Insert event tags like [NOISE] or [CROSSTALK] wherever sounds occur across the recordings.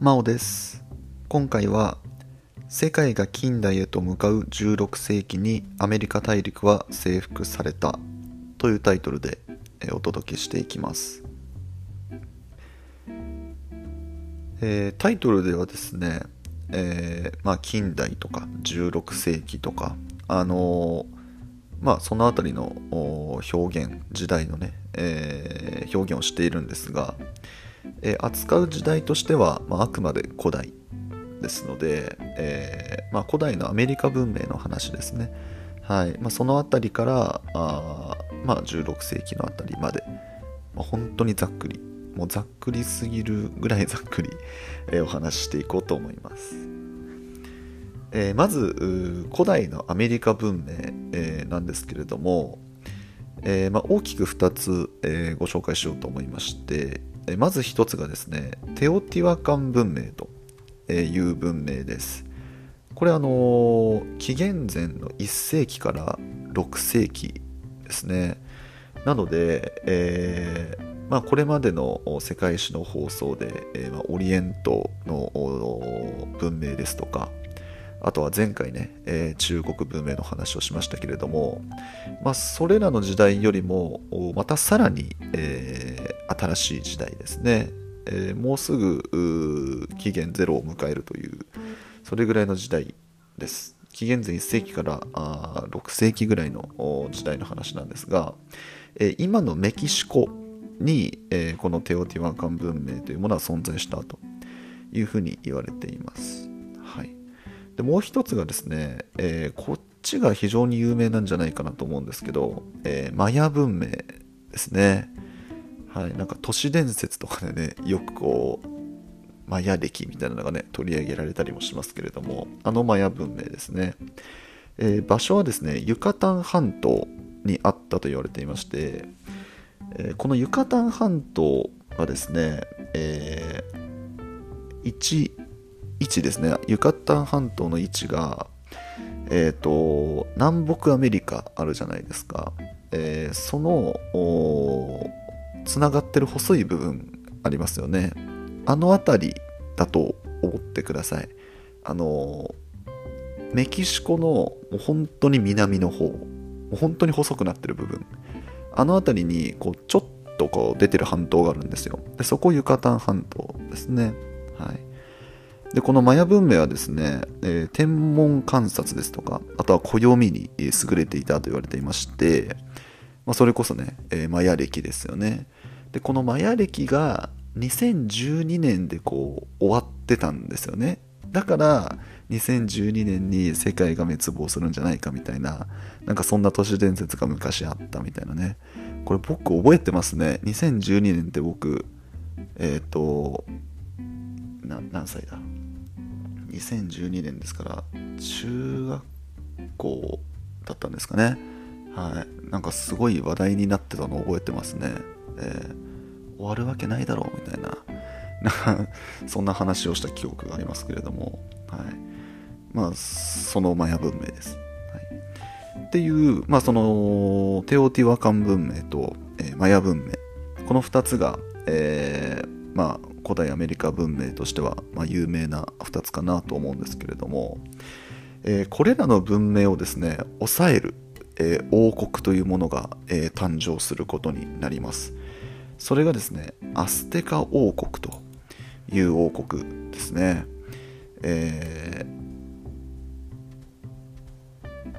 真央です。今回は世界が近代へと向かう16世紀にアメリカ大陸は征服されたというタイトルでお届けしていきます、えータイトルではですね、えーまあ、近代とか16世紀とかあのーまあそのあたりの表現時代のね、え表現をしているんですが、えー扱う時代としては、まあ、あくまで古代ですので、えーまあ、古代のアメリカ文明の話ですね、はいまあ、そのあたりからあ、まあ、16世紀のあたりまで、まあ、本当にざっくりもうざっくりすぎるぐらいざっくり、えーお話ししていこうと思います。えーまず古代のアメリカ文明、えーなんですけれども、えーまあ、大きく2つ、えーご紹介しようと思いまして、えまず1つがですねテオティワカン文明という文明です。これあのー紀元前の1世紀から6世紀ですね。なので、えーまあ、これまでの世界史の放送で、えーまあ、オリエントの文明ですとかあとは前回ね、えー中国文明の話をしましたけれども、まあ、それらの時代よりもまたさらに、えー新しい時代ですね、えーもうすぐうー紀元ゼロを迎えるというそれぐらいの時代です紀元前1世紀からあ6世紀ぐらいの時代の話なんですが、えー今のメキシコに、えーこのテオティワカン文明というものは存在したというふうに言われています。はい、でもう一つがですね、えーこっちが非常に有名なんじゃないかなと思うんですけど、えマヤ文明ですね。はい、なんか都市伝説とかでね、よくこう、マヤ歴みたいなのがね、取り上げられたりもしますけれども、あのマヤ文明ですね。えー場所はですね、ユカタン半島にあったと言われていまして、えーこのユカタン半島はですね、えー位ですね。ユカタン半島の位置がえっ、と南北アメリカあるじゃないですか、えーそのつながってる細い部分ありますよね。あの辺りだと思ってください。あのメキシコのもう本当に南の方もう本当に細くなってる部分。あの辺りにこうちょっとこう出てる半島があるんですよ。でそこユカタン半島ですね。はい。でこのマヤ文明はですね、えー天文観察ですとかあとは暦に優れていたと言われていまして、まあ、それこそね、えーマヤ暦ですよね。でこのマヤ暦が2012年でこう終わってたんですよね。だから2012年に世界が滅亡するんじゃないかみたいななんかそんな都市伝説が昔あったみたいなね。これ僕覚えてますね。2012年って僕えっ、と何歳だ？2012年ですから中学校だったんですかね。はい。なんかすごい話題になってたのを覚えてますね、えー終わるわけないだろうみたいな。[LAUGHS] そんな話をした記憶がありますけれども。はい。まあそのマヤ文明です、はい、っていうまあそのテオティワカン文明と、えーマヤ文明。この2つが、えーまあ、古代アメリカ文明としては、まあ、有名な2つかなと思うんですけれども、えーこれらの文明をですね抑える、えー王国というものが、えー誕生することになります。それがですねアステカ王国という王国ですね。えー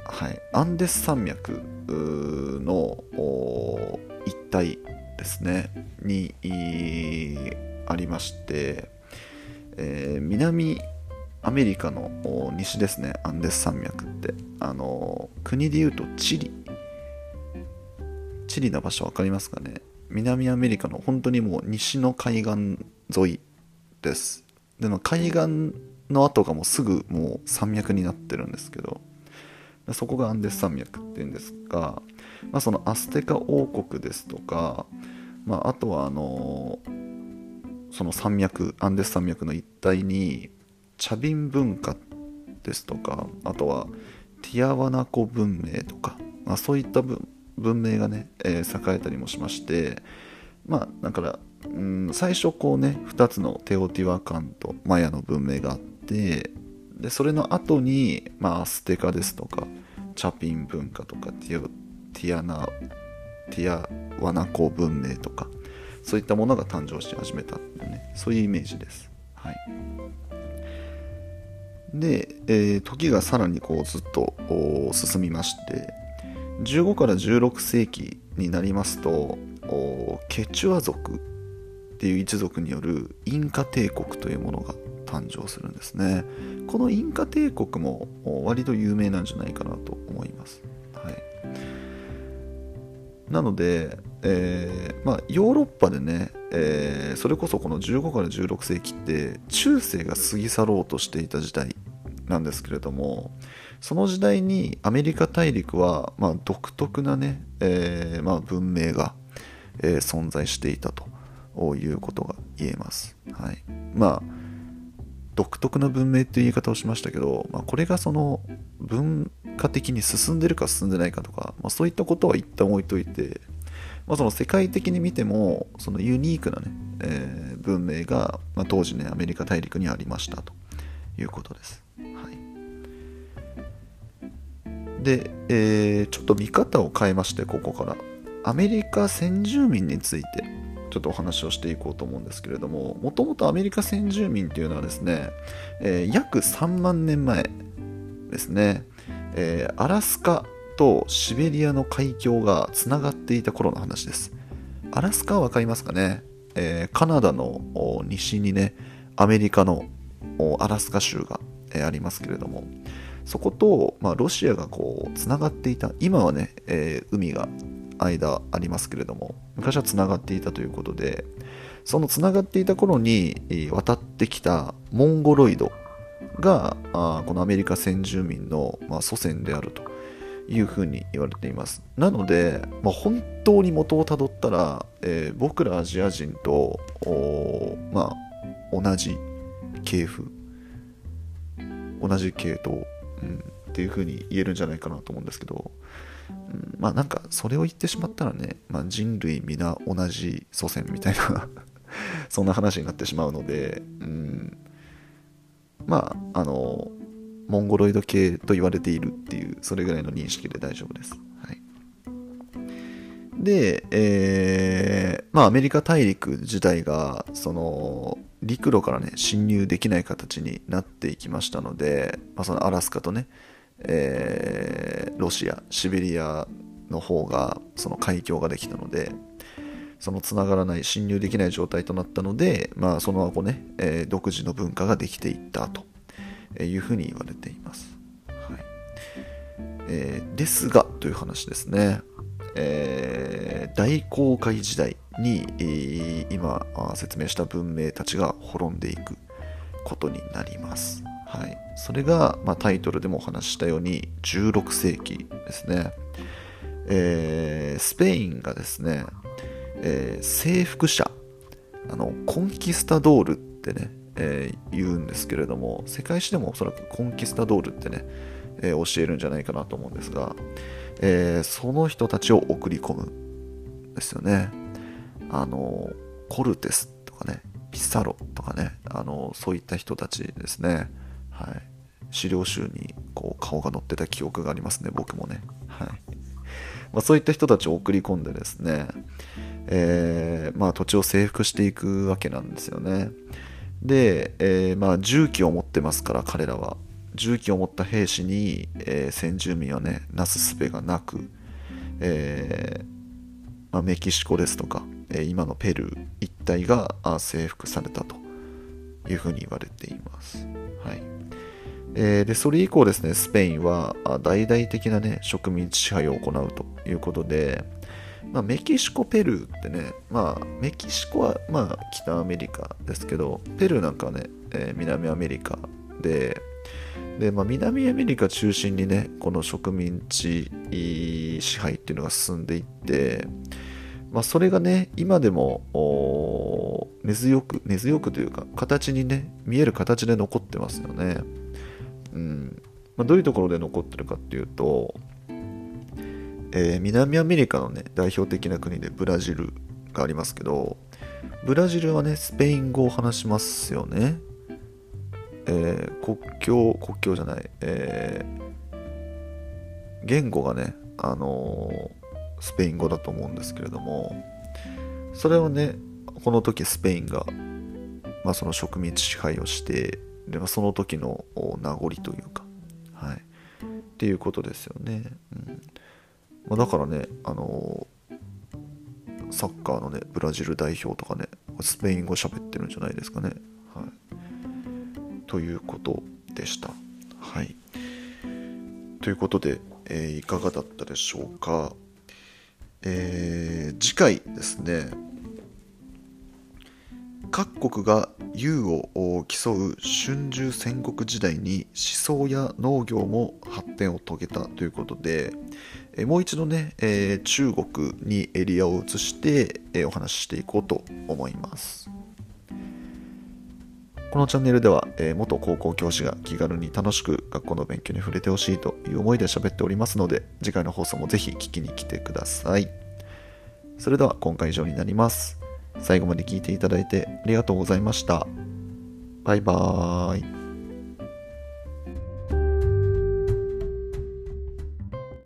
はい、アンデス山脈の一帯ですね。にありまして、えー南アメリカの西ですね。アンデス山脈って。あの国でいうとチリ。チリの場所分かりますかね？南アメリカの本当にもう西の海岸沿いです。でも海岸の跡がもうすぐもう山脈になってるんですけど。そこがアンデス山脈っていうんですが、まあ、そのアステカ王国ですとか、まあ、あとはあのその山脈アンデス山脈の一帯にチャビン文化ですとかあとはティアワナコ文明とか、まあ、そういった文明がね、えー栄えたりもしましてまあだからうん最初こうね2つのテオティワカンとマヤの文明があってでそれの後にまあアステカですとかチャピン文化とかティアティアナティアワナコ文明とかそういったものが誕生し始めたっていうねそういうイメージです。はい。で、えー、時がさらにこうずっと進みまして15から16世紀になりますとケチュア族っていう一族によるインカ帝国というものが誕生するんですね。このインカ帝国も割と有名なんじゃないかなと思います、なので、えー、まあ、ヨーロッパでね、えー、それこそこの15から16世紀って中世が過ぎ去ろうとしていた時代なんですけれどもその時代にアメリカ大陸は、まあ、独特なね、えー、まあ、文明が、え存在していたということが言えます。はい、まあ独特な文明っていう言い方をしましたけど、まあ、これがその文化的に進んでるか進んでないかとか、まあ、そういったことは一旦置いといて、まあ、その世界的に見てもそのユニークなね、えー、文明が、まあ、当時ねアメリカ大陸にありましたということです。はい、で、えー、ちょっと見方を変えましてここから。アメリカ先住民についてちょっとお話をしていこうと思うんですけれどももともとアメリカ先住民っていうのはですね、えー、約3万年前ですね、えー、アラスカとシベリアの海峡がつながっていた頃の話です。アラスカは分かりますかね、えー、カナダの西にねアメリカのアラスカ州が、えありますけれども。そこと、まあ、ロシアがこうつながっていた今はね、え海が間ありますけれども昔はつながっていたということでそのつながっていた頃に渡ってきたモンゴロイドがあこのアメリカ先住民の、まあ、祖先であるというふうに言われています。なので、まあ、本当に元をたどったら、えー、僕らアジア人とまあ、同じ系譜同じ系統、うん、っていうふうに言えるんじゃないかなと思うんですけどうん、まあなんかそれを言ってしまったらね、まあ、人類皆同じ祖先みたいな [LAUGHS] そんな話になってしまうので、うん、まああのモンゴロイド系と言われているっていうそれぐらいの認識で大丈夫です。はい、で、えー、まあアメリカ大陸自体がその陸路からね侵入できない形になっていきましたので、まあ、そのアラスカとねえー、ロシアシベリアの方がその海峡ができたのでそのつながらない侵入できない状態となったので、まあ、その後ね、えー、独自の文化ができていったというふうに言われています、はい。えー、ですがという話ですね、えー、大航海時代に、えー、今説明した文明たちが滅んでいくことになります。はい、それが、まあ、タイトルでもお話ししたように16世紀ですね、えー、スペインがですね、えー、征服者。あのコンキスタドールってね、えー、言うんですけれども世界史でもおそらくコンキスタドールってね、えー、教えるんじゃないかなと思うんですが、えー、その人たちを送り込むですよね。あのコルテスとかねピサロとかねあのそういった人たちですね。はい、資料集にこう顔が載ってた記憶がありますね僕もね、はい。まあ、そういった人たちを送り込んでですね、えー、まあ、土地を征服していくわけなんですよね。で、えー、まあ、銃器を持ってますから彼らは。銃器を持った兵士に、えー、先住民はねなすすべがなく、えまあ、メキシコですとか、え今のペルー一帯が征服されたというふうに言われています。はい。え、でそれ以降ですねスペインは大々的な、ね、植民地支配を行うということで、まあ、メキシコペルーってね、まあ、メキシコは、まあ、北アメリカですけどペルーなんかはね、えー、南アメリカでで、まあ、南アメリカ中心にねこの植民地支配っていうのが進んでいって、まあ、それがね今でも根強く根強くというか形にね見える形で残ってますよね。うんまあ、どういうところで残ってるかっていうと、えー、南アメリカのね代表的な国でブラジルがありますけどブラジルはねスペイン語を話しますよね、えー、国境国境じゃない、えー、言語がねあの、スペイン語だと思うんですけれどもそれをねこの時スペインが、まあ、その植民地支配をしてでその時の名残というか、はい、っていうことですよね。うん。まあ、だからね、あのー、サッカーのね、ブラジル代表とかね、スペイン語喋ってるんじゃないですかね。はい、ということでした。はい。ということで、えー、いかがだったでしょうか。えー、次回ですね、各国が優を競う春秋戦国時代に思想や農業も発展を遂げたということで、えもう一度ね、え、中国にエリアを移して、え、お話ししていこうと思います。このチャンネルでは、え、元高校教師が気軽に楽しく学校の勉強に触れてほしいという思いで喋っておりますので次回の放送もぜひ聞きに来てください。それでは今回以上になります。最後まで聞いていただいてありがとうございました。バイバーイ。